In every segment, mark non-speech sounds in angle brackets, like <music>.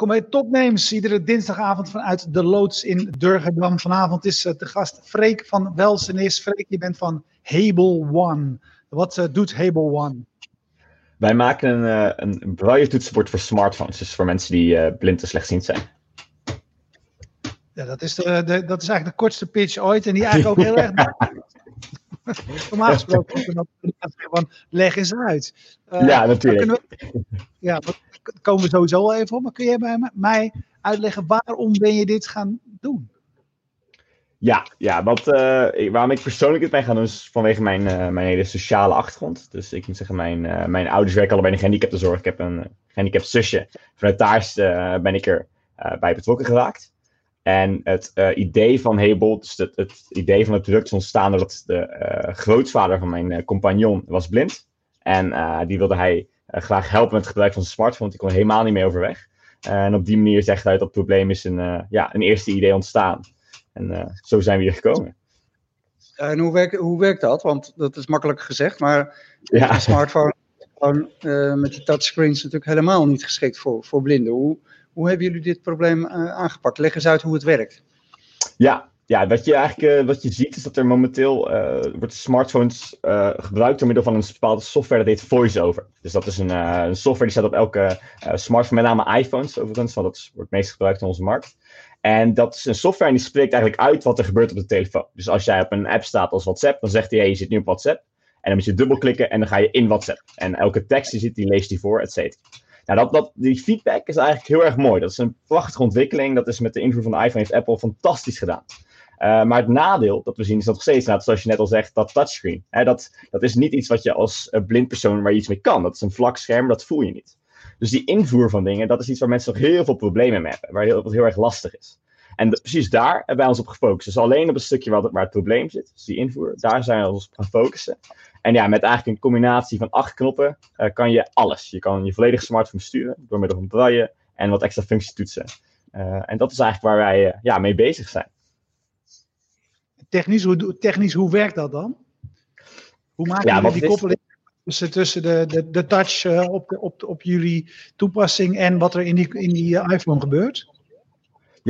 Welkom bij Topnames, iedere dinsdagavond vanuit de loods in Durgedam. Vanavond is uh, de gast Freek van Welsenis. Freek, je bent van Hable One. Wat uh, doet Hable One? Wij maken een, uh, een braille toetsenbord voor smartphones, dus voor mensen die blind en slechtziend zijn. Ja, dat is, de, de, dat is eigenlijk de kortste pitch ooit en die eigenlijk ook heel <laughs> erg... <laughs> Normaal gesproken dat van leg eens uit. ja, natuurlijk. We, ja, daar komen we sowieso even op. Maar kun je bij mij uitleggen waarom ben je dit gaan doen? Ja, ja wat, uh, waarom ik persoonlijk dit ben gaan doen is vanwege mijn, uh, mijn hele sociale achtergrond. Dus ik moet zeggen, mijn, uh, mijn ouders werken allebei in de gehandicaptenzorg. Ik heb een gehandicapt zusje. Vanuit daar ben ik er bij betrokken geraakt. En het idee van Hebel, dus het, het, idee van het product is ontstaan doordat de grootvader van mijn compagnon was blind. En die wilde hij uh, graag helpen met het gebruik van zijn smartphone. Want die kon helemaal niet mee overweg. Uh, en op die manier zegt hij dat het probleem is een, uh, ja, een eerste idee ontstaan. En zo zijn we hier gekomen. En hoe werkt, hoe werkt dat? Want dat is makkelijk gezegd, maar ja. een smartphone gewoon, met die touchscreens natuurlijk helemaal niet geschikt voor, voor blinden. Hoe, hoe hebben jullie dit probleem aangepakt? Leg eens uit hoe het werkt. Ja, ja, wat je eigenlijk uh, wat je ziet is dat er momenteel uh, wordt smartphones uh, gebruikt door middel van een bepaalde software dat heet VoiceOver. Dus dat is een, een software die staat op elke smartphone, met name iPhones overigens, want dat wordt meest gebruikt in onze markt. En dat is een software en die spreekt eigenlijk uit wat er gebeurt op de telefoon. Dus als jij op een app staat als WhatsApp, dan zegt hij, hey, je zit nu op WhatsApp. En dan moet je dubbelklikken en dan ga je in WhatsApp. En elke tekst die zit, die leest hij voor, et cetera. Nou, dat, dat, die feedback is eigenlijk heel erg mooi. Dat is een prachtige ontwikkeling. Dat is met de invloed van de iPhone heeft Apple fantastisch gedaan. Uh, maar het nadeel dat we zien is nog steeds, nou, zoals je net al zegt, dat touchscreen. Hè, dat, dat is niet iets wat je als uh, blind persoon waar je iets mee kan. Dat is een vlak scherm, dat voel je niet. Dus die invoer van dingen, dat is iets waar mensen nog heel veel problemen mee hebben. Waar heel, wat heel erg lastig is. En precies daar hebben wij ons op gefocust. Dus alleen op het stukje waar het, waar het probleem zit, dus die invoer, daar zijn we ons op gaan focussen. En ja, met eigenlijk een combinatie van acht knoppen uh, kan je alles. Je kan je volledige smartphone sturen door middel van braille en wat extra functietoetsen. en dat is eigenlijk waar wij ja, mee bezig zijn technisch, hoe, technisch, hoe werkt dat dan? Hoe ja, jullie die koppeling tussen, tussen de, de, de touch op, op, op jullie toepassing en wat er in die, in die iPhone gebeurt?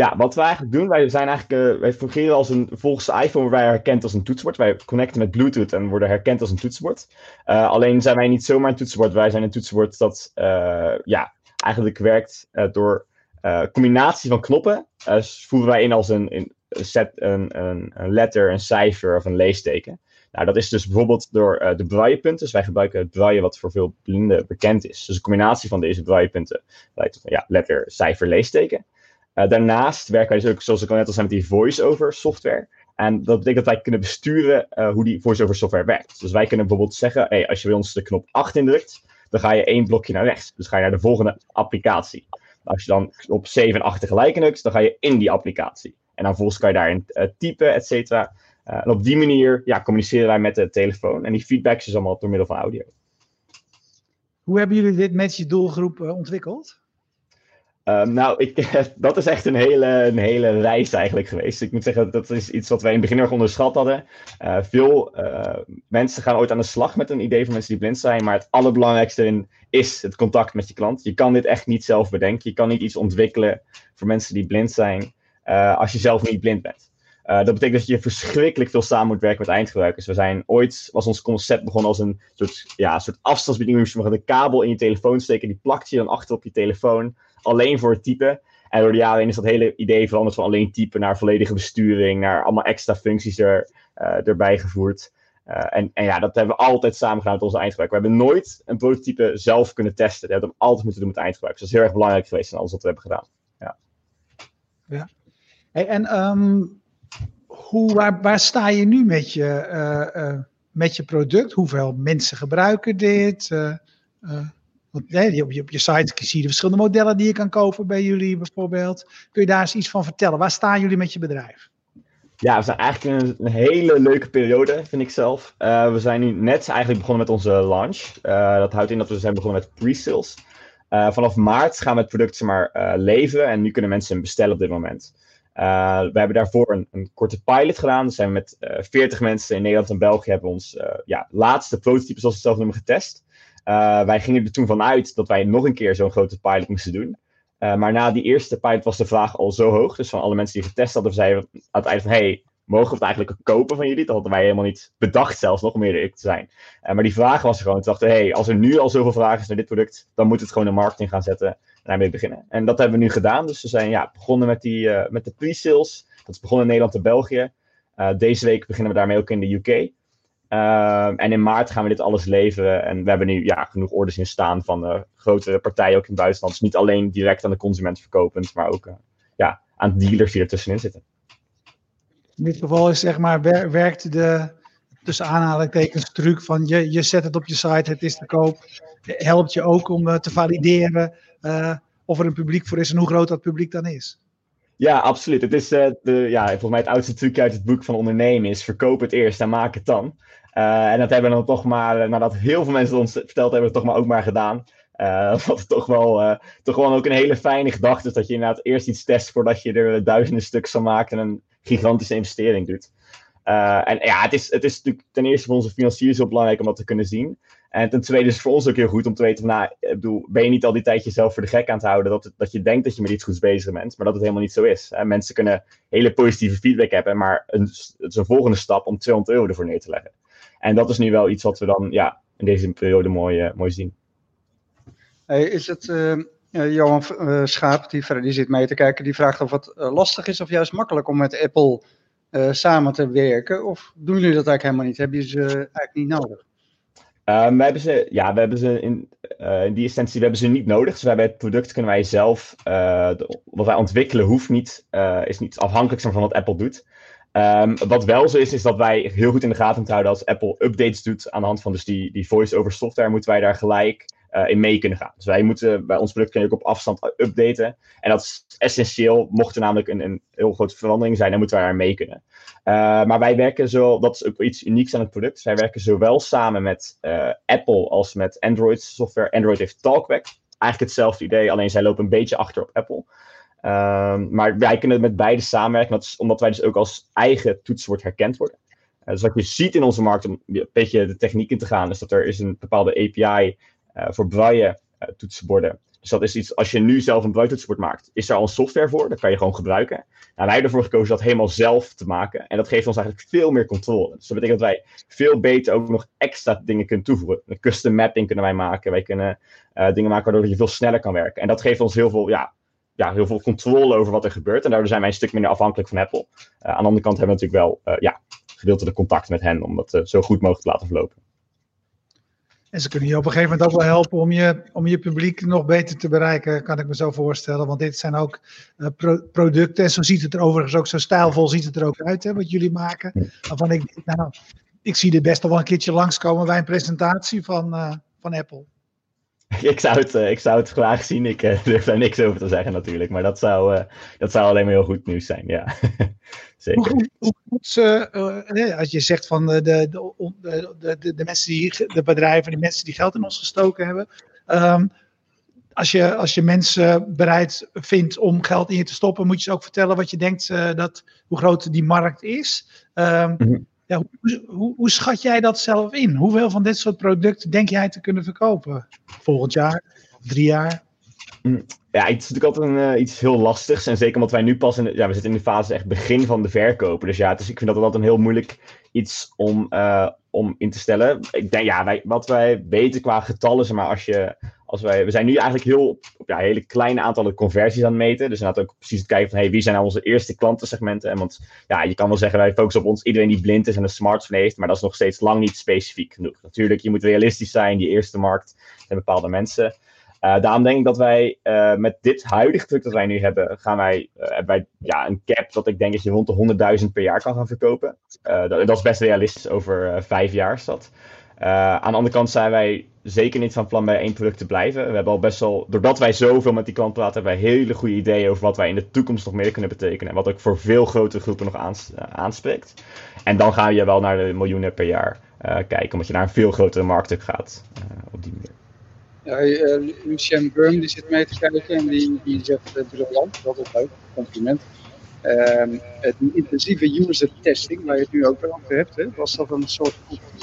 Ja, wat we eigenlijk doen, wij zijn eigenlijk, uh, wij fungeren als een, volgens de iPhone wij herkend als een toetsenbord. Wij connecten met Bluetooth en worden herkend als een toetsenbord. alleen zijn wij niet zomaar een toetsenbord, wij zijn een toetsenbord dat ja, eigenlijk werkt door combinatie van knoppen. voeren wij in als een, set een, een, een, letter, een cijfer of een leesteken. Nou, dat is dus bijvoorbeeld door de braillepunten. Dus wij gebruiken het braille wat voor veel blinden bekend is. Dus een combinatie van deze braillepunten leidt tot ja, letter, cijfer, leesteken. Uh, daarnaast werken wij dus ook, zoals ik al net al zei, met die voice-over software. En dat betekent dat wij kunnen besturen uh, hoe die voice-over software werkt. Dus wij kunnen bijvoorbeeld zeggen, hey, als je bij ons de knop 8 indrukt, dan ga je één blokje naar rechts. Dus ga je naar de volgende applicatie. Als je dan op 7 en 8 tegelijk drukt, dan ga je in die applicatie. En dan vervolgens kan je daarin uh, typen, et cetera. En op die manier ja, communiceren wij met de telefoon. En die feedback is allemaal door middel van audio. Hoe hebben jullie dit met je doelgroep ontwikkeld? Um, nou, ik, <laughs> dat is echt een hele, een hele reis eigenlijk geweest. Ik moet zeggen, dat is iets wat wij in het begin erg onderschat hadden. Uh, veel uh, mensen gaan ooit aan de slag met een idee van mensen die blind zijn. Maar het allerbelangrijkste in is het contact met je klant. Je kan dit echt niet zelf bedenken. Je kan niet iets ontwikkelen voor mensen die blind zijn. Uh, als je zelf niet blind bent. Dat betekent dat je verschrikkelijk veel samen moet werken met eindgebruikers. We zijn ooit, was ons concept begonnen als een soort, ja, soort afstandsbediening. Je mag een kabel in je telefoon steken, die plakt je dan achter op je telefoon. Alleen voor het typen. En door de jaren heen is dat hele idee veranderd van alleen typen naar volledige besturing, naar allemaal extra functies er, uh, erbij gevoerd. Uh, en, en, ja, dat hebben we altijd samen gedaan met onze eindgebruiker. We hebben nooit een prototype zelf kunnen testen. We hebben hem altijd moeten doen met eindgebruikers. Dat is heel erg belangrijk geweest in alles wat we hebben gedaan. Ja. ja. Hey, en um, hoe, waar, waar, sta je nu met je, uh, met je product? Hoeveel mensen gebruiken dit? Op, je, op je site zie je de verschillende modellen die je kan kopen bij jullie bijvoorbeeld. Kun je daar eens iets van vertellen? Waar staan jullie met je bedrijf? Ja, we zijn eigenlijk in een, hele leuke periode, vind ik zelf. we zijn nu net eigenlijk begonnen met onze launch. dat houdt in dat we zijn begonnen met pre-sales. vanaf maart gaan we het product maar, leveren en nu kunnen mensen hem bestellen op dit moment. We hebben daarvoor een, een, korte pilot gedaan. Dus zijn we met uh, eh, 40 mensen in Nederland en België hebben ons ja, laatste prototype, zoals we het zelf noemen, getest. Wij gingen er toen vanuit dat wij nog een keer zo'n grote pilot moesten doen. maar na die eerste pilot was de vraag al zo hoog. Dus van alle mensen die getest hadden, zeiden we aan het eind van... Hey, mogen we het eigenlijk kopen van jullie? Dat hadden wij helemaal niet bedacht zelfs, nog meer eerlijk te zijn. maar die vraag was er gewoon. Toen dachten hey, als er nu al zoveel vragen is naar dit product... dan moet het gewoon in marketing gaan zetten en daarmee beginnen. En dat hebben we nu gedaan. Dus we zijn ja, begonnen met, die, met de pre-sales. Dat is begonnen in Nederland en België. deze week beginnen we daarmee ook in de UK. Ehm, en in maart gaan we dit alles leveren. En we hebben nu ja, genoeg orders in staan van uh, grote partijen ook in het buitenland. Dus niet alleen direct aan de consument verkopend, maar ook uh, ja, aan dealers die ertussenin zitten. In dit geval is zeg maar, werkt de tussen aanhalingstekens truc van je, je zet het op je site, het is te koop. Helpt je ook om uh, te valideren of er een publiek voor is en hoe groot dat publiek dan is. Ja, absoluut. Het is de, ja, volgens mij het oudste truc uit het boek van ondernemen is verkoop het eerst en maak het dan. Uh, en dat hebben we dan toch maar, nadat heel veel mensen ons verteld hebben, het toch maar ook maar gedaan. <laughs> Uh, wat het toch wel, toch wel ook een hele fijne gedachte is dat je inderdaad eerst iets test voordat je er duizenden stuks van maakt en een gigantische investering doet. en ja, het is, het is natuurlijk ten eerste voor onze financiers heel belangrijk om dat te kunnen zien. En ten tweede is het voor ons ook heel goed om te weten, van, nou, ik bedoel, ben je niet al die tijd jezelf voor de gek aan het houden, dat, dat je denkt dat je met iets goeds bezig bent, maar dat het helemaal niet zo is. Hè? Mensen kunnen hele positieve feedback hebben, maar een, het is een volgende stap om 200 euro ervoor neer te leggen. En dat is nu wel iets wat we dan ja, in deze periode mooi, uh, mooi zien. Hey, is het, uh, Johan uh, Schaap, die, die zit mee te kijken, die vraagt of het lastig is of juist makkelijk om met Apple samen te werken? Of doen jullie dat eigenlijk helemaal niet? Heb je ze eigenlijk niet nodig? Um, we hebben ze, ja, we hebben ze in, in die essentie we hebben ze niet nodig. Dus wij bij het product kunnen wij zelf, de, wat wij ontwikkelen, hoeft niet, is niet afhankelijk van wat Apple doet. Um, wat wel zo is, is dat wij heel goed in de gaten houden als Apple updates doet aan de hand van dus die, die voice-over software, moeten wij daar gelijk uh, in mee kunnen gaan. Dus wij moeten bij ons product kunnen ook op afstand updaten. En dat is essentieel, mocht er namelijk een, een heel grote verandering zijn, dan moeten wij daar mee kunnen. Uh, maar wij werken zo, dat is ook iets unieks aan het product. Wij werken zowel samen met uh, Apple als met Android software. Android heeft Talkback. Eigenlijk hetzelfde idee, alleen zij lopen een beetje achter op Apple. Um, maar wij kunnen met beide samenwerken, omdat wij dus ook als eigen toetsenbord herkend worden. Uh, dus wat je ziet in onze markt, om een beetje de techniek in te gaan, is dat er is een bepaalde API uh, voor braille uh, toetsenborden. Dus dat is iets, als je nu zelf een braille toetsenbord maakt, is er al software voor, dat kan je gewoon gebruiken. Nou, wij hebben ervoor gekozen dat helemaal zelf te maken. En dat geeft ons eigenlijk veel meer controle. Dus dat betekent dat wij veel beter ook nog extra dingen kunnen toevoegen. Een custom mapping kunnen wij maken. Wij kunnen dingen maken waardoor je veel sneller kan werken. En dat geeft ons heel veel ja, ja, heel veel controle over wat er gebeurt. En daardoor zijn wij een stuk minder afhankelijk van Apple. Uh, aan de andere kant hebben we natuurlijk wel uh, ja, gedeeltelijk contact met hen om dat uh, zo goed mogelijk te laten verlopen. En ze kunnen je op een gegeven moment ook wel helpen om je, om je publiek nog beter te bereiken, kan ik me zo voorstellen. Want dit zijn ook pro producten. En zo ziet het er overigens ook zo stijlvol ziet het er ook uit, hè, wat jullie maken. Waarvan ik, nou, ik zie dit best wel een keertje langskomen bij een presentatie van, van Apple. <laughs> ik, zou het, uh, ik zou het graag zien. Ik uh, <laughs> durf daar niks over te zeggen natuurlijk. Maar dat zou, uh, dat zou alleen maar heel goed nieuws zijn. Ja, <laughs> zeker. Hoe, hoe, hoe, als je zegt van de, de, de, de, de, mensen die, de bedrijven, die mensen die geld in ons gestoken hebben. Um, als, je, als je mensen bereid vindt om geld in je te stoppen, moet je ze ook vertellen wat je denkt dat, hoe groot die markt is. Um, mm -hmm. Ja, hoe, hoe, schat jij dat zelf in? Hoeveel van dit soort producten denk jij te kunnen verkopen? Volgend jaar? Drie jaar? Ja, het is natuurlijk altijd een, uh, iets heel lastigs. En zeker omdat wij nu pas in de, ja, we zitten in de fase echt begin van de verkopen. Dus ja, dus ik vind dat altijd een heel moeilijk iets om, uh, om in te stellen. Ik denk, ja, wij, wat wij weten qua getallen, zeg maar, als je, als wij, we zijn nu eigenlijk heel op ja, hele kleine aantallen conversies aan het meten. Dus inderdaad ook precies het kijken van hey, wie zijn nou onze eerste klantensegmenten. En want ja, je kan wel zeggen wij focussen op ons iedereen die blind is en een smartphone heeft, maar dat is nog steeds lang niet specifiek genoeg. Natuurlijk, je moet realistisch zijn, die eerste markt zijn bepaalde mensen. Uh, daarom denk ik dat wij uh, met dit huidige product dat wij nu hebben, gaan wij, uh, hebben ja, een cap dat ik denk dat je rond de 100.000 per jaar kan gaan verkopen. Dat, dat, is best realistisch over vijf jaar is dat. aan de andere kant zijn wij zeker niet van plan bij één product te blijven. We hebben al best wel, doordat wij zoveel met die klant praten, hebben wij hele goede ideeën over wat wij in de toekomst nog meer kunnen betekenen. En wat ook voor veel grotere groepen nog aans, aanspreekt. En dan ga je wel naar de miljoenen per jaar kijken, omdat je naar een veel grotere markt ook gaat op die manier. Lucien Burm die zit mee te kijken en die, die zegt briljant, dat is leuk, compliment. Uh, die intensieve user testing, waar je het nu ook over hebt, hè, was dat een soort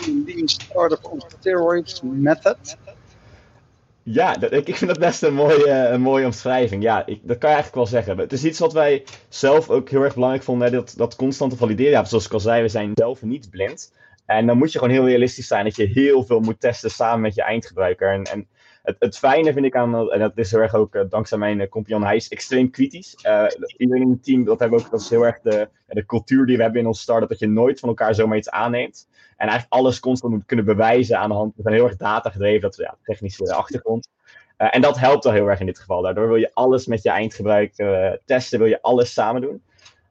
lean startup on steroids method? Ja, dat, ik, ik vind dat best een mooie, een mooie omschrijving. Ja, ik, dat kan je eigenlijk wel zeggen. Het is iets wat wij zelf ook heel erg belangrijk vonden, dat, dat constante valideren. Ja, zoals ik al zei, we zijn zelf niet blind. En dan moet je gewoon heel realistisch zijn dat je heel veel moet testen samen met je eindgebruiker. En, en het, het fijne vind ik aan, en dat is heel erg ook uh, dankzij mijn uh, compagnon, hij is extreem kritisch. Iedereen in het team, dat, hebben we ook, dat is heel erg de, de cultuur die we hebben in ons start dat je nooit van elkaar zomaar iets aanneemt. En eigenlijk alles constant moet kunnen bewijzen aan de hand. We zijn heel erg data gedreven, dat is ja, technische achtergrond. en dat helpt wel heel erg in dit geval. Daardoor wil je alles met je eindgebruiker testen, wil je alles samen doen.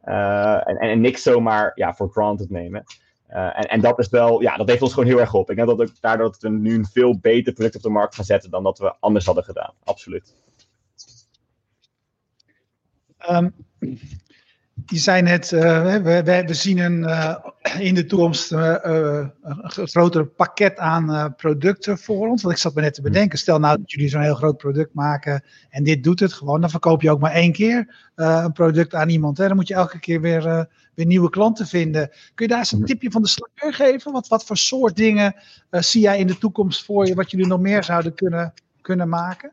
En, en, en, niks zomaar ja, voor granted nemen. Uh, en, dat is wel, ja, dat heeft ons gewoon heel erg geholpen. Ik denk dat ook daardoor dat we nu een veel beter product op de markt gaan zetten dan dat we anders hadden gedaan. Absoluut. Um, je zei net, uh, we, we, we, zien een, uh, in de toekomst uh, een groter pakket aan producten voor ons. Want ik zat me net te bedenken, stel nou dat jullie zo'n heel groot product maken en dit doet het gewoon, dan verkoop je ook maar één keer een product aan iemand. Hè? Dan moet je elke keer weer, weer nieuwe klanten vinden. Kun je daar eens een tipje van de sluier geven? Wat, wat voor soort dingen zie jij in de toekomst voor je, wat jullie nog meer zouden kunnen, kunnen maken?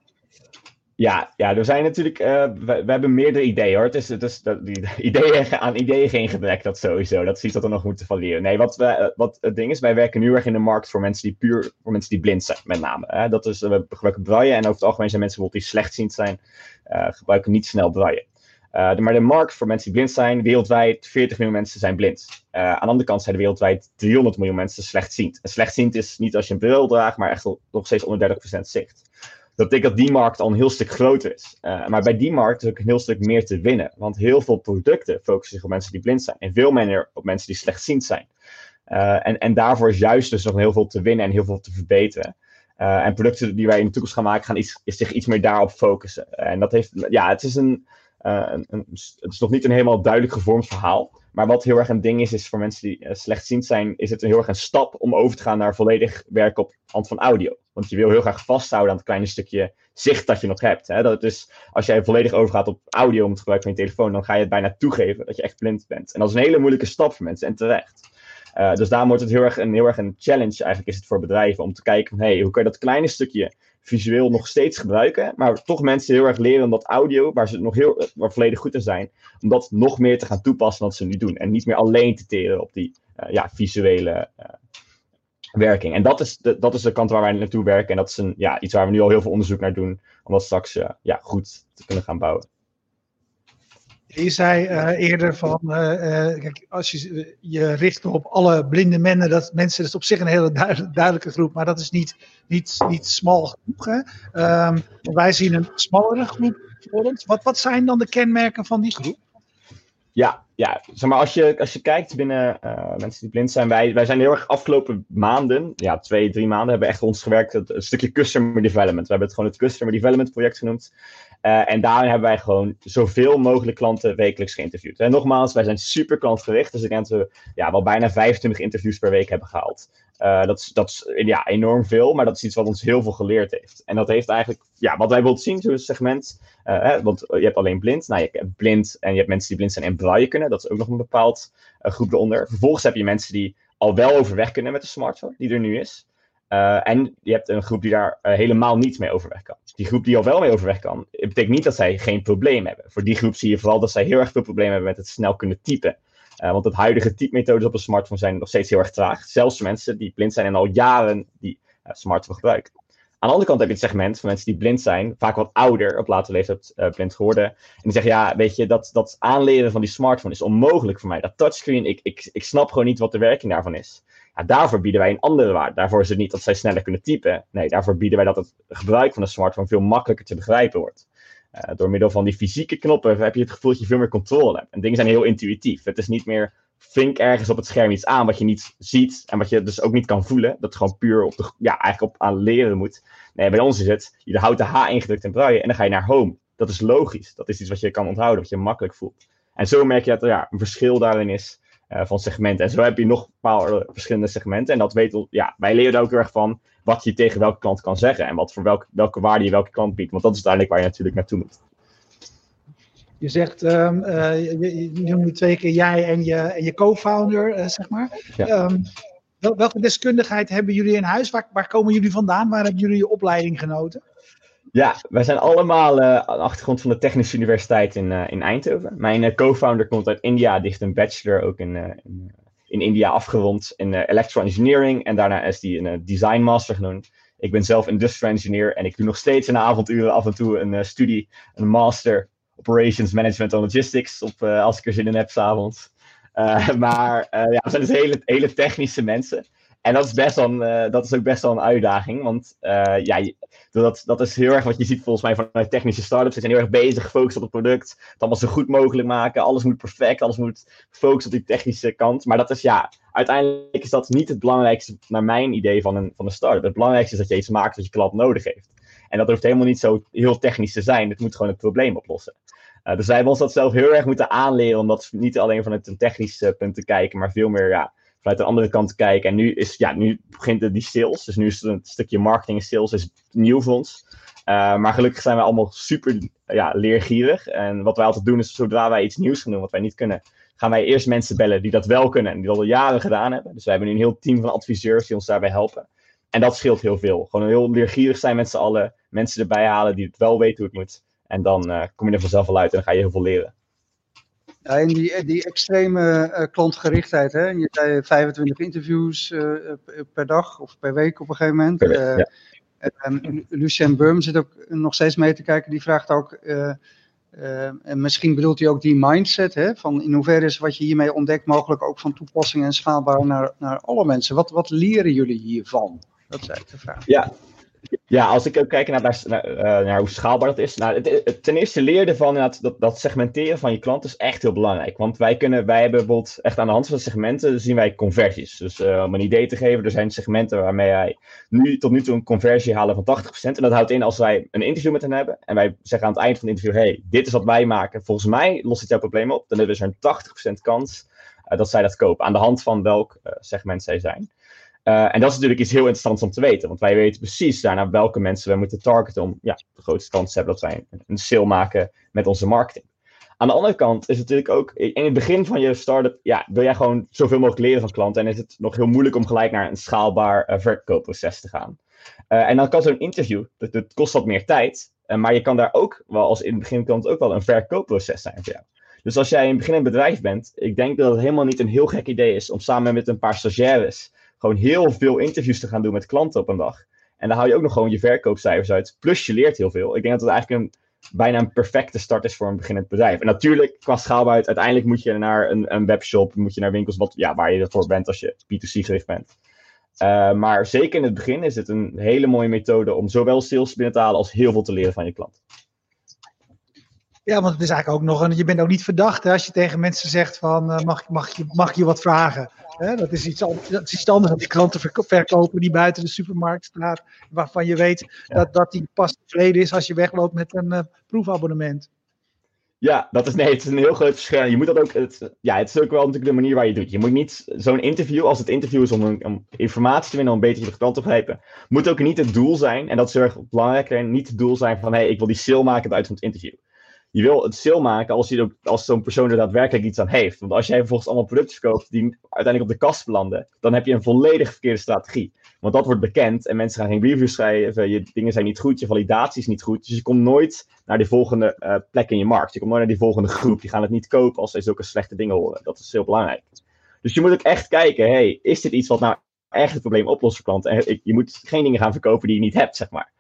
Ja, ja, er zijn natuurlijk, uh, we, hebben meerdere ideeën hoor. Het is, het is dat, die, <laughs> ideeën, aan ideeën geen gebrek, dat sowieso. Dat is iets dat we nog moeten valideren. Nee, wat, we, eh, wat het ding is, wij werken nu erg in de markt voor mensen die puur, voor mensen die blind zijn, met name. Hè? Dat is, we gebruiken braille en over het algemeen zijn mensen die slechtziend zijn, uh, gebruiken niet snel braille. Maar de markt voor mensen die blind zijn, wereldwijd 40 miljoen mensen zijn blind. Aan de andere kant zijn er wereldwijd 300 miljoen mensen slechtziend. En slechtziend is niet als je een bril draagt, maar echt nog steeds onder 30% zicht. Dat betekent dat die markt al een heel stuk groter is. Uh, maar bij die markt is ook een heel stuk meer te winnen. Want heel veel producten focussen zich op mensen die blind zijn. En veel minder op mensen die slechtziend zijn. Uh, en, en daarvoor is juist dus nog heel veel te winnen en heel veel te verbeteren. Uh, en producten die wij in de toekomst gaan maken, gaan iets, is zich iets meer daarop focussen. En dat heeft, ja, het is, een, een, het is nog niet een helemaal duidelijk gevormd verhaal. Maar wat heel erg een ding is, is voor mensen die uh, slechtziend zijn, is het een heel erg een stap om over te gaan naar volledig werken op hand van audio. Want je wil heel graag vasthouden aan het kleine stukje zicht dat je nog hebt. Hè? Dat is, als jij volledig overgaat op audio om het gebruik van je telefoon, dan ga je het bijna toegeven dat je echt blind bent. En dat is een hele moeilijke stap voor mensen en terecht. Uh, dus daarom wordt het heel erg, een, heel erg een challenge eigenlijk is het voor bedrijven om te kijken hey, hoe kan je dat kleine stukje visueel nog steeds gebruiken, maar toch mensen heel erg leren om dat audio, waar ze nog heel waar volledig goed in zijn, om dat nog meer te gaan toepassen dan ze nu doen. En niet meer alleen te teren op die uh, ja, visuele uh, werking. En dat is, de, dat is de kant waar wij naartoe werken. En dat is een, ja, iets waar we nu al heel veel onderzoek naar doen, om dat straks uh, ja, goed te kunnen gaan bouwen. Je zei uh, eerder van, uh, uh, kijk, als je je richt op alle blinde mensen, dat mensen dat is op zich een hele duidelijke groep, maar dat is niet, niet, niet smal genoeg. Um, wij zien een smallere groep voor ons. Wat, wat zijn dan de kenmerken van die groep? Ja, ja, zeg maar, als je, als je kijkt binnen mensen die blind zijn, wij, wij zijn heel erg afgelopen maanden, ja, twee, drie maanden, hebben echt ons gewerkt, het, het stukje customer development. We hebben het gewoon het customer development project genoemd. Uh, en daarin hebben wij gewoon zoveel mogelijk klanten wekelijks geïnterviewd. En nogmaals, wij zijn super klantgericht. Dus ik denk dat we ja, wel bijna 25 interviews per week hebben gehaald. Uh, dat is, dat is ja, enorm veel, maar dat is iets wat ons heel veel geleerd heeft. En dat heeft eigenlijk, ja, wat wij willen zien, zo'n segment. Uh, hè, want je hebt alleen blind. Nou, je hebt blind en je hebt mensen die blind zijn en braille kunnen. Dat is ook nog een bepaald groep eronder. Vervolgens heb je mensen die al wel overweg kunnen met de smartphone, die er nu is. Uh, en je hebt een groep die daar uh, helemaal niet mee overweg kan. Die groep die al wel mee overweg kan, betekent niet dat zij geen probleem hebben. Voor die groep zie je vooral dat zij heel erg veel problemen hebben met het snel kunnen typen. Uh, want het huidige typmethodes op een smartphone zijn nog steeds heel erg traag. Zelfs mensen die blind zijn en al jaren die smartphone gebruiken. Aan de andere kant heb je het segment van mensen die blind zijn, vaak wat ouder, op latere leeftijd blind geworden. En die zeggen, ja, weet je, dat, dat aanleren van die smartphone is onmogelijk voor mij. Dat touchscreen, ik, ik, ik snap gewoon niet wat de werking daarvan is. Daarvoor bieden wij een andere waarde. Daarvoor is het niet dat zij sneller kunnen typen. Nee, daarvoor bieden wij dat het gebruik van de smartphone veel makkelijker te begrijpen wordt. Uh, door middel van die fysieke knoppen heb je het gevoel dat je veel meer controle hebt. En dingen zijn heel intuïtief. Het is niet meer vink ergens op het scherm iets aan wat je niet ziet en wat je dus ook niet kan voelen. Dat gewoon puur op de, ja, eigenlijk op aan leren moet. Nee, bij ons is het, je houdt de H ingedrukt en braille en dan ga je naar home. Dat is logisch. Dat is iets wat je kan onthouden, wat je makkelijk voelt. En zo merk je dat er ja, een verschil daarin is van segmenten. En zo heb je nog een paar verschillende segmenten. En dat weet, ja, wij leren ook heel erg van wat je tegen welke klant kan zeggen. En wat voor welke, welke waarde je welke klant biedt. Want dat is uiteindelijk waar je natuurlijk naartoe moet. Je zegt, um, uh, je, je noemde twee keer jij en je, en je co-founder, uh, zeg maar. Ja. Um, wel, welke deskundigheid hebben jullie in huis? Waar, waar, komen jullie vandaan? Waar hebben jullie je opleiding genoten? Ja, wij zijn allemaal uh, aan de achtergrond van de Technische Universiteit in, uh, in Eindhoven. Mijn uh, co-founder komt uit India, die heeft een bachelor ook in, in, in, India afgerond in Electro Engineering. En daarna is hij een Design Master genoemd. Ik ben zelf Industrial Engineer en ik doe nog steeds in de avonduren af en toe een studie, een Master Operations Management en Logistics, op, als ik er zin in heb s'avonds. <laughs> maar ja, we zijn dus hele, hele technische mensen. En dat is, best wel een, dat is ook best wel een uitdaging, want ja, dat, dat is heel erg wat je ziet volgens mij vanuit technische startups. Ze zijn heel erg bezig, gefocust op het product. Het allemaal zo goed mogelijk maken. Alles moet perfect, alles moet gefocust op die technische kant. Maar dat is ja, uiteindelijk is dat niet het belangrijkste, naar mijn idee, van een, van een start-up. Het belangrijkste is dat je iets maakt wat je klant nodig heeft. En dat hoeft helemaal niet zo heel technisch te zijn. Het moet gewoon het probleem oplossen. Uh, dus wij hebben ons dat zelf heel erg moeten aanleren, om dat niet alleen vanuit een technisch uh, punt te kijken, maar veel meer ja, vanuit de andere kant kijken. En nu, is, ja, nu begint die sales. Dus nu is het een stukje marketing en sales is nieuw voor ons. Uh, maar gelukkig zijn we allemaal super ja, leergierig. En wat wij altijd doen is, zodra wij iets nieuws gaan doen wat wij niet kunnen, gaan wij eerst mensen bellen die dat wel kunnen en die dat al jaren gedaan hebben. Dus wij hebben nu een heel team van adviseurs die ons daarbij helpen. En dat scheelt heel veel. Gewoon heel leergierig zijn met z'n allen. Mensen erbij halen die het wel weten hoe het moet. En dan uh, kom je er vanzelf wel uit en dan ga je heel veel leren. Ja, en die, die extreme uh, klantgerichtheid, hè? je zei 25 interviews uh, per dag of per week op een gegeven moment. Per week, ja. um, Lucien Burm zit ook nog steeds mee te kijken, die vraagt ook, uh, en misschien bedoelt hij ook die mindset, hè? van in hoeverre is wat je hiermee ontdekt mogelijk ook van toepassing en schaalbaar naar, naar alle mensen. Wat, wat leren jullie hiervan? Dat is eigenlijk de vraag. Ja, ja, als ik ook kijk naar, naar, uh, naar hoe schaalbaar dat is. Nou, het, ten eerste leerde van dat, dat, segmenteren van je klant is echt heel belangrijk. Want wij, kunnen, wij hebben bijvoorbeeld echt aan de hand van de segmenten zien wij conversies. Dus uh, om een idee te geven, er zijn segmenten waarmee wij nu, tot nu toe een conversie halen van 80%. En dat houdt in als wij een interview met hen hebben. En wij zeggen aan het eind van het interview, hey, dit is wat wij maken. Volgens mij lost het jouw probleem op. Dan hebben we een 80% kans uh, dat zij dat kopen. Aan de hand van welk segment zij zijn. Uh, en dat is natuurlijk iets heel interessants om te weten, want wij weten precies daarna welke mensen we moeten targeten om ja, de grootste kans te hebben dat wij een, sale maken met onze marketing. Aan de andere kant is het natuurlijk ook, in het begin van je start-up, ja, wil jij gewoon zoveel mogelijk leren van klanten en is het nog heel moeilijk om gelijk naar een schaalbaar uh, verkoopproces te gaan. Uh, en dan kan zo'n interview, dat, dat, kost wat meer tijd, maar je kan daar ook wel als in het begin kan het ook wel een verkoopproces zijn voor jou. Dus als jij in het begin een bedrijf bent, ik denk dat het helemaal niet een heel gek idee is om samen met een paar stagiaires gewoon heel veel interviews te gaan doen met klanten op een dag. En dan hou je ook nog gewoon je verkoopcijfers uit. Plus je leert heel veel. Ik denk dat het eigenlijk een, bijna een perfecte start is voor een beginnend bedrijf. En natuurlijk, qua schaalbaarheid, uiteindelijk moet je naar een, een webshop, moet je naar winkels wat, ja, waar je ervoor bent als je B2C gericht bent. Uh, maar zeker in het begin is het een hele mooie methode om zowel sales binnen te halen als heel veel te leren van je klant. Ja, want het is eigenlijk ook nog een. Je bent ook niet verdacht hè, als je tegen mensen zegt van uh, mag, mag, je, mag je wat vragen. Hè? Dat, is iets, dat is iets anders dan die klanten verkopen die buiten de supermarkt staat. Waarvan je weet dat, dat die pas tevreden is als je wegloopt met een uh, proefabonnement. Ja, dat is, nee, het is een heel groot verschil. Je moet dat ook, het, ja, het is ook wel natuurlijk de manier waar je doet. Je moet niet zo'n interview, als het interview is om, een, om informatie te winnen, om beter je klant te begrijpen, moet ook niet het doel zijn, en dat is heel erg belangrijk, niet het doel zijn van, hé, hey, ik wil die sale maken uit van het interview je wil het sale maken als, als zo'n persoon er daadwerkelijk iets aan heeft. Want als jij vervolgens allemaal producten verkoopt die uiteindelijk op de kast belanden, dan heb je een volledig verkeerde strategie. Want dat wordt bekend en mensen gaan geen reviews schrijven, je dingen zijn niet goed, je validatie is niet goed. Dus je komt nooit naar die volgende uh, plek in je markt. Je komt nooit naar die volgende groep. Die gaan het niet kopen als zij zulke slechte dingen horen. Dat is heel belangrijk. Dus je moet ook echt kijken, hey, is dit iets wat nou echt het probleem oplost voor klanten? En je moet geen dingen gaan verkopen die je niet hebt, zeg maar.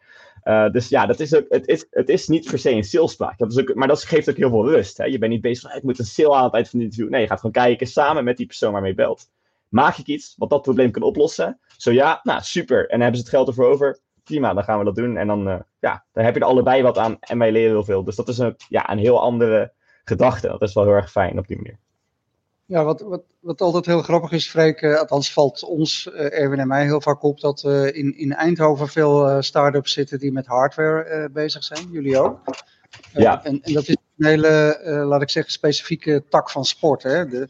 Uh, dus ja, dat is ook, het, is, het is niet per se een salespraak. Dat is ook, maar dat geeft ook heel veel rust. Hè? Je bent niet bezig van, ik moet een sale aan van interview. Nee, je gaat gewoon kijken samen met die persoon waarmee je belt. Maak ik iets wat dat probleem kan oplossen? Zo ja, nou super. En hebben ze het geld ervoor over? Prima, dan gaan we dat doen. En dan, uh, ja, dan heb je er allebei wat aan en wij leren heel veel. Dus dat is een, ja, een heel andere gedachte. Dat is wel heel erg fijn op die manier. Ja, wat, wat, wat altijd heel grappig is, Freek, uh, althans valt ons, uh, Erwin en mij, heel vaak op dat uh, in, in Eindhoven veel start-ups zitten die met hardware bezig zijn. Jullie ook. ja. En, en, dat is een hele, laat ik zeggen, specifieke tak van sport. Hè? De,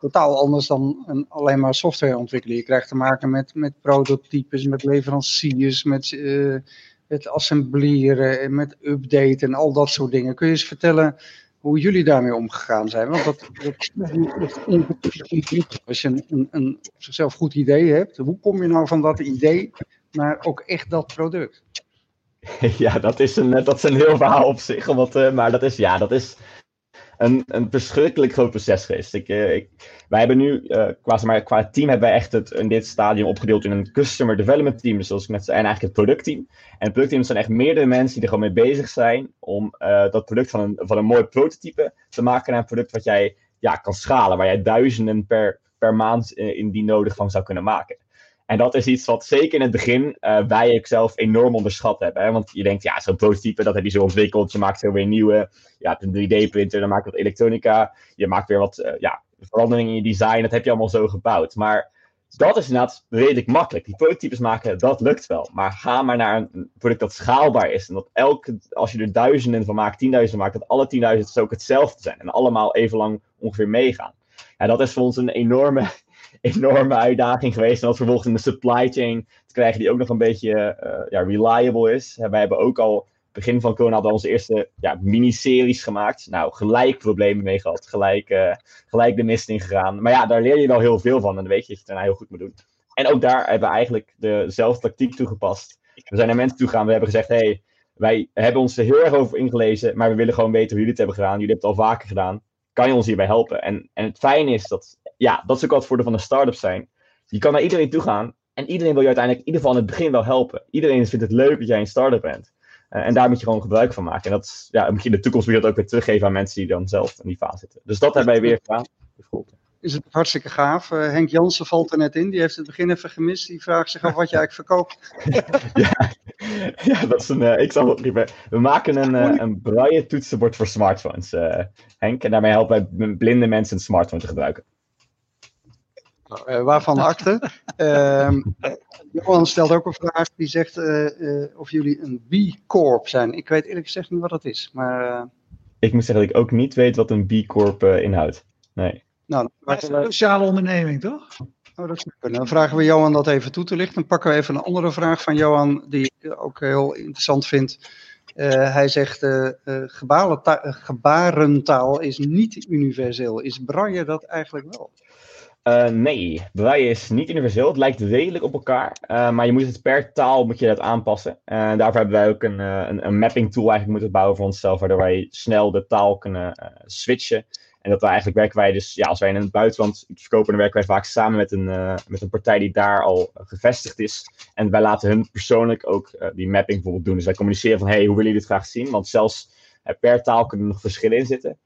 totaal anders dan een, alleen maar software ontwikkelen. Je krijgt te maken met, met prototypes, met leveranciers, met het assembleren, met updaten en al dat soort dingen. Kun je eens vertellen hoe jullie daarmee omgegaan zijn. Want dat, dat, als je een, een, goed idee hebt, hoe kom je nou van dat idee naar ook echt dat product? <laughs> ja, dat is, een, dat is een heel verhaal op zich. Omdat, maar dat is, ja, dat is een, een verschrikkelijk groot proces geweest. Ik, ik, wij hebben nu, uh, qua, maar, qua team hebben wij echt het, in dit stadium opgedeeld in een customer development team. Zoals ik net zei, en eigenlijk het productteam. En het productteam zijn echt meerdere mensen die er gewoon mee bezig zijn om uh, dat product van een, van een mooi prototype te maken naar een product wat jij ja, kan schalen. Waar jij duizenden per, per maand in die nodig van zou kunnen maken. En dat is iets wat zeker in het begin uh, wij ook zelf enorm onderschat hebben. Hè? Want je denkt, ja, zo'n prototype, dat heb je zo ontwikkeld. Je maakt zo weer nieuwe. Ja, een 3D-printer, dan maak je wat elektronica. Je maakt weer wat uh, ja, veranderingen in je design. Dat heb je allemaal zo gebouwd. Maar dat is inderdaad redelijk makkelijk. Die prototypes maken, dat lukt wel. Maar ga maar naar een product dat schaalbaar is. En dat elke, als je er duizenden van maakt, tienduizenden maakt, dat alle tienduizenden ook hetzelfde zijn. En allemaal even lang ongeveer meegaan. Ja, dat is voor ons een enorme enorme uitdaging geweest. En dat vervolgens in de supply chain te krijgen die ook nog een beetje uh, ja, reliable is. wij hebben ook al begin van corona hadden onze eerste ja, miniseries gemaakt. Nou, gelijk problemen mee gehad. Gelijk, uh, gelijk de mist in gegaan. Maar ja, daar leer je wel heel veel van. En dan weet je dat je het daarna heel goed moet doen. En ook daar hebben we eigenlijk dezelfde tactiek toegepast. We zijn naar mensen toe gegaan. We hebben gezegd, hey, wij hebben ons er heel erg over ingelezen. Maar we willen gewoon weten hoe jullie het hebben gedaan. Jullie hebben het al vaker gedaan. Kan je ons hierbij helpen? En, en het fijne is dat ja, dat is ook wat het voordeel van een start-up zijn. Je kan naar iedereen toe gaan en iedereen wil je uiteindelijk in ieder geval in het begin wel helpen. Iedereen vindt het leuk dat jij een start-up bent. Uh, en daar moet je gewoon gebruik van maken. En dat ja, moet je in de toekomst weer dat ook weer teruggeven aan mensen die dan zelf in die fase zitten. Dus dat wij weer gedaan. Is het hartstikke gaaf. Uh, Henk Jansen valt er net in. Die heeft het begin even gemist. Die vraagt zich af wat je eigenlijk verkoopt. <laughs> ja, ja, dat is een. Uh, ik zal het niet meer. We maken een, uh, een braille toetsenbord voor smartphones, Henk. En daarmee helpen wij blinde mensen een smartphone te gebruiken. Uh, waarvan akte. Uh, Johan stelt ook een vraag die zegt of jullie een B-Corp zijn. Ik weet eerlijk gezegd niet wat dat is. Maar, Ik moet zeggen dat ik ook niet weet wat een B-Corp inhoudt. Nee. Nou, dat is een sociale onderneming, toch? Oh, dat Dan vragen we Johan dat even toe te lichten. Dan pakken we even een andere vraag van Johan, die ik ook heel interessant vind. hij zegt, gebarentaal is niet universeel. Is braille dat eigenlijk wel? Uh, nee, braille is niet universeel. Het lijkt redelijk op elkaar. Uh, maar je moet het per taal moet je dat aanpassen. En uh, daarvoor hebben wij ook een, een, een, mapping tool eigenlijk moeten bouwen voor onszelf. Waardoor wij snel de taal kunnen switchen. En dat we eigenlijk werken wij dus, ja, als wij in het buitenland iets verkopen, dan werken wij vaak samen met een, met een partij die daar al gevestigd is. En wij laten hun persoonlijk ook die mapping bijvoorbeeld doen. Dus wij communiceren van, hey, hoe willen jullie dit graag zien? Want zelfs per taal kunnen er nog verschillen in zitten.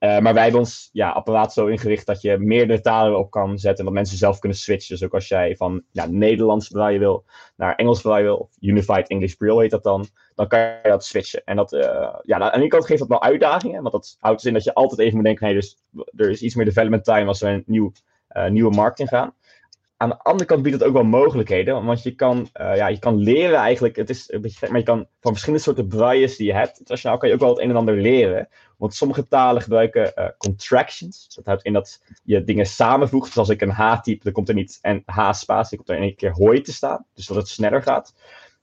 Uh, maar wij hebben ons ja, apparaat zo ingericht dat je meerdere talen op kan zetten. En dat mensen zelf kunnen switchen. Dus ook als jij van ja, Nederlands braille wil naar Engels braille wil, of Unified English Braille heet dat dan, dan kan je dat switchen. En dat, uh, ja, aan de ene kant geeft dat wel uitdagingen, want dat houdt dus in dat je altijd even moet denken, nee, dus er is iets meer development time als we een nieuw, uh, nieuwe markt ingaan aan de andere kant biedt het ook wel mogelijkheden. Want je kan, uh, ja, je kan leren eigenlijk. Het is een beetje maar je kan van verschillende soorten brailles die je hebt. Internationaal kan je ook wel het een en ander leren. Want sommige talen gebruiken uh, contractions. Dat houdt in dat je dingen samenvoegt. Dus als ik een H type, dan komt er niet een H-spatie, dan komt er in één keer hoi te staan. Dus dat het sneller gaat.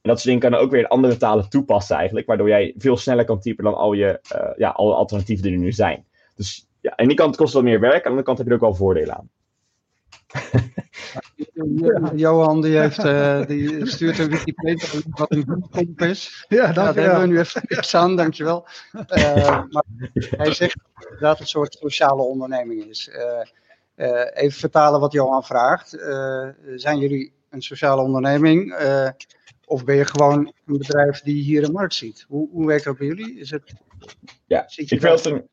En dat soort dingen kan ook weer in andere talen toepassen eigenlijk. Waardoor jij veel sneller kan typen dan al je uh, ja, alle alternatieven die er nu zijn. Dus ja, aan die kant kost het wat meer werk. Aan de andere kant heb je er ook wel voordelen aan. <laughs> Johan die, heeft, uh, die stuurt een Wikipedia wat een komp is. Ja, dat ja, hebben we nu even staan, dankjewel. Uh, maar hij zegt dat het een soort sociale onderneming is. Uh, even vertalen wat Johan vraagt. zijn jullie een sociale onderneming? of ben je gewoon een bedrijf die hier een markt ziet? Hoe, hoe werkt dat bij jullie? Is het, ja, ik vind, dat een,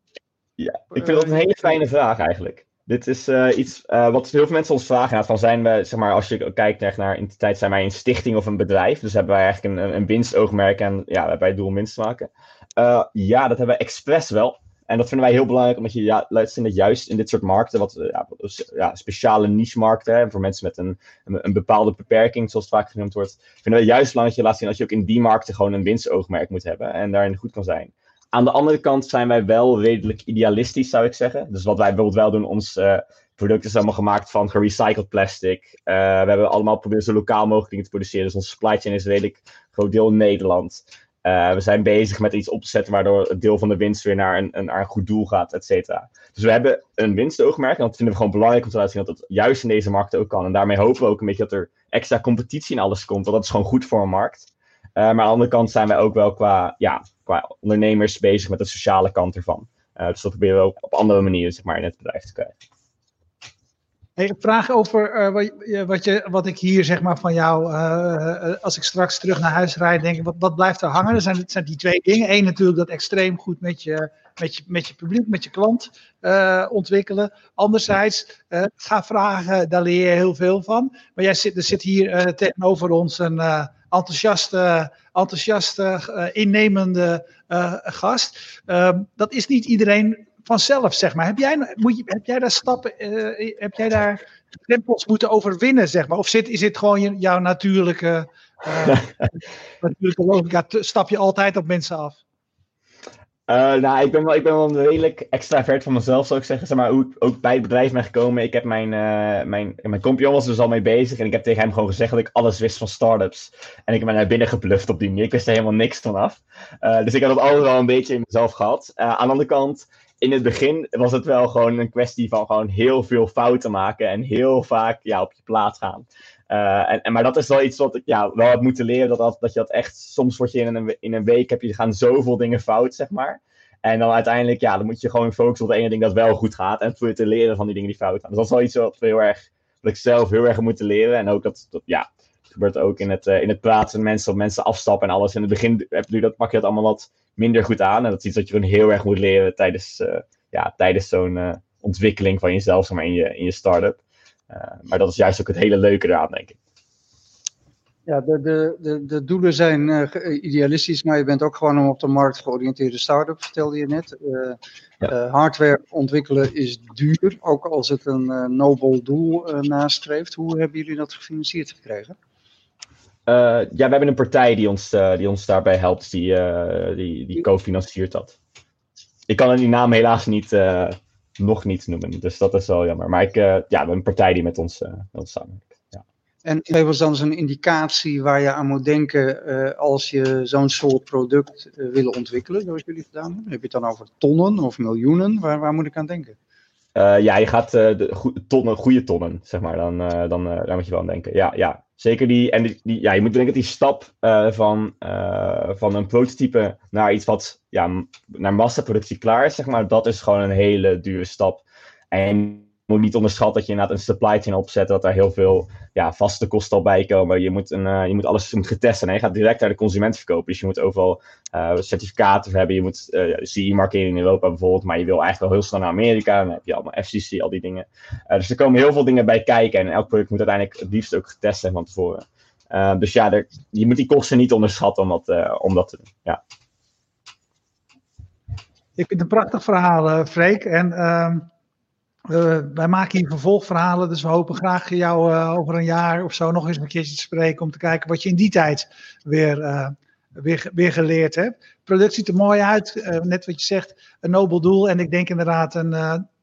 ja, ik vind dat een hele fijne vraag eigenlijk. Dit is uh, iets uh, wat heel veel mensen ons vragen. van zijn we, zeg maar, als je kijkt echt naar identiteit, zijn wij een stichting of een bedrijf? Dus hebben wij eigenlijk een, een winstoogmerk en ja, hebben wij het doel om winst te maken? Uh, ja, dat hebben we expres wel. En dat vinden wij heel belangrijk, omdat je ja, zien dat juist in dit soort markten, wat ja, ja, speciale niche-markten, voor mensen met een, een, een, bepaalde beperking, zoals het vaak genoemd wordt, vinden wij juist belangrijk dat je laat zien dat je ook in die markten gewoon een winstoogmerk moet hebben en daarin goed kan zijn. Aan de andere kant zijn wij wel redelijk idealistisch, zou ik zeggen. Dus wat wij bijvoorbeeld wel doen, ons uh, product is allemaal gemaakt van gerecycled plastic. Uh, we hebben allemaal proberen zo lokaal mogelijk te produceren. Dus onze supply chain is redelijk groot deel Nederland. Uh, we zijn bezig met iets op te zetten waardoor het deel van de winst weer naar een, een, goed doel gaat, et cetera. Dus we hebben een winstoogmerk en dat vinden we gewoon belangrijk om te laten zien dat het juist in deze markt ook kan. En daarmee hopen we ook een beetje dat er extra competitie in alles komt, want dat is gewoon goed voor een markt. maar aan de andere kant zijn wij ook wel qua, ja, qua ondernemers bezig met de sociale kant ervan. dus dat proberen we ook op andere manieren zeg maar, in het bedrijf te krijgen. Een vraag over uh, wat, je, wat ik hier zeg maar van jou, uh, als ik straks terug naar huis rijd, denk ik, wat, wat blijft er hangen? Er zijn, het zijn die twee dingen. Eén natuurlijk dat extreem goed met je, met je, met je publiek, met je klant ontwikkelen. Anderzijds, ga vragen, daar leer je heel veel van. Maar jij zit, er zit hier tegenover ons een enthousiaste, enthousiaste innemende gast. Ehm, dat is niet iedereen vanzelf, zeg maar. Heb jij, moet je, heb jij daar stappen, uh, heb jij daar drempels moeten overwinnen, zeg maar? Of zit, is het gewoon jouw natuurlijke, <laughs> natuurlijke logica? Stap je altijd op mensen af? Uh, nou, ik ben, wel, ik ben wel redelijk extravert van mezelf, zou ik zeggen. Zeg maar, hoe ik ook bij het bedrijf ben gekomen. Ik heb mijn, uh, mijn, mijn compagnon was dus al mee bezig. En ik heb tegen hem gewoon gezegd dat ik alles wist van startups. En ik ben naar binnen gebluft op die manier. Ik wist er helemaal niks van af. Uh, dus ik had het altijd wel een beetje in mezelf gehad. aan de andere kant, in het begin was het wel gewoon een kwestie van gewoon heel veel fouten maken en heel vaak ja, op je plaats gaan. Uh, en, maar dat is wel iets wat ik ja, wel heb moeten leren. Dat, dat, dat je dat echt, soms word je in een, in een week, heb je gaan zoveel dingen fout, zeg maar. En dan uiteindelijk, ja, dan moet je gewoon focussen op het ene ding dat wel goed gaat. En voor te leren van die dingen die fout gaan. Dus dat is wel iets wat, heel erg, ik zelf heel erg moeten leren. En ook dat, dat ja, gebeurt ook in het, uh, in het praten met mensen, op mensen afstappen en alles. In het begin heb je dat, pak je dat allemaal wat minder goed aan. En dat is iets wat je heel erg moet leren tijdens, uh, ja, tijdens zo'n ontwikkeling van jezelf maar, in je, in je start-up. Maar dat is juist ook het hele leuke eraan, denk ik. Ja, de, de, de, de doelen zijn uh, idealistisch, maar je bent ook gewoon een op de markt georiënteerde start-up, vertelde je net. Uh, ja. uh, hardware ontwikkelen is duur, ook als het een nobel doel nastreeft. Hoe hebben jullie dat gefinancierd gekregen? ja, we hebben een partij die ons, die ons daarbij helpt, die, die, die co-financiert dat. Ik kan die naam helaas niet, nog niet noemen, dus dat is wel jammer. Maar ik, ja, we hebben een partij die met ons, met ons samenwerkt. En geef ons dan een indicatie waar je aan moet denken uh, als je zo'n soort product uh, willen ontwikkelen, zoals jullie gedaan hebben. Heb je het dan over tonnen of miljoenen? Waar, waar moet ik aan denken? Uh, ja, je gaat de go tonnen, goede tonnen, zeg maar. Dan, dan daar moet je wel aan denken. Ja, ja. Zeker die. En die, ja, je moet denken dat die stap van, van een prototype naar iets wat ja, naar massaproductie klaar is, zeg maar. Dat is gewoon een hele dure stap. En moet niet onderschatten dat je inderdaad een supply chain opzet, dat daar heel veel ja, vaste kosten al bij komen. Je moet, een, uh, je moet alles moet getest en je gaat direct naar de consument verkopen. Dus je moet overal uh, certificaten hebben. Je moet uh, eh, CE-markering in Europa bijvoorbeeld, maar je wil eigenlijk wel heel snel naar Amerika. Dan heb je allemaal FCC, al die dingen. dus er komen heel veel dingen bij kijken en elk product moet uiteindelijk het liefst ook getest zijn van tevoren. dus ja, je moet die kosten niet onderschatten om dat, om dat te doen. Ja. Ik vind het een prachtig verhaal, Freek. En ehm, uh, wij maken hier vervolgverhalen, dus we hopen graag jou uh, over een jaar of zo nog eens een keertje te spreken om te kijken wat je in die tijd weer, uh, weer, weer geleerd hebt. Het product ziet er mooi uit, net wat je zegt, een nobel doel. En ik denk inderdaad, een,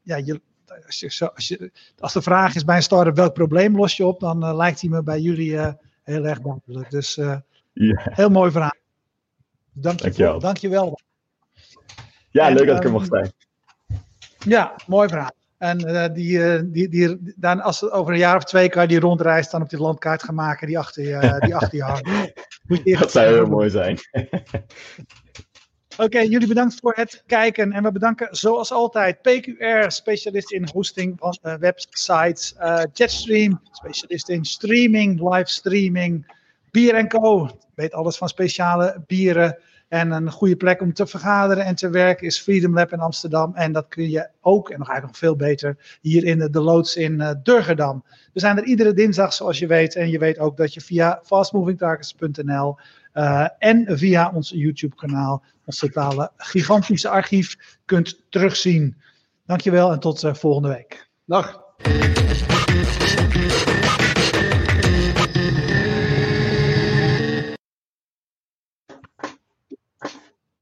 ja, je, als, je, als, je, als de vraag is bij een start-up welk probleem los je op, dan lijkt hij me bij jullie heel erg duidelijk. Dus ja. heel mooi verhaal. Dank je, Dankjewel. Voor, dankjewel. Ja, en, leuk dat ik er mocht zijn. Ja, mooi verhaal. En uh, die, uh, die, die, dan als over een jaar of twee kan je die rondreis dan op die landkaart gaan maken die achter je, uh, die achter je hangt. <laughs> dat zou heel mooi zijn. Oké, okay, jullie bedankt voor het kijken. En we bedanken zoals altijd PQR, specialist in hosting van websites. Jetstream, specialist in streaming, live streaming. Bier Co, weet alles van speciale bieren. En een goede plek om te vergaderen en te werken is Freedom Lab in Amsterdam. En dat kun je ook, en nog eigenlijk nog veel beter, hier in de, de loods in uh, Durgerdam. We zijn er iedere dinsdag, zoals je weet. En je weet ook dat je via fastmovingtargets.nl eh, en via ons YouTube-kanaal ons totale gigantische archief kunt terugzien. Dankjewel en tot uh, volgende week. Dag.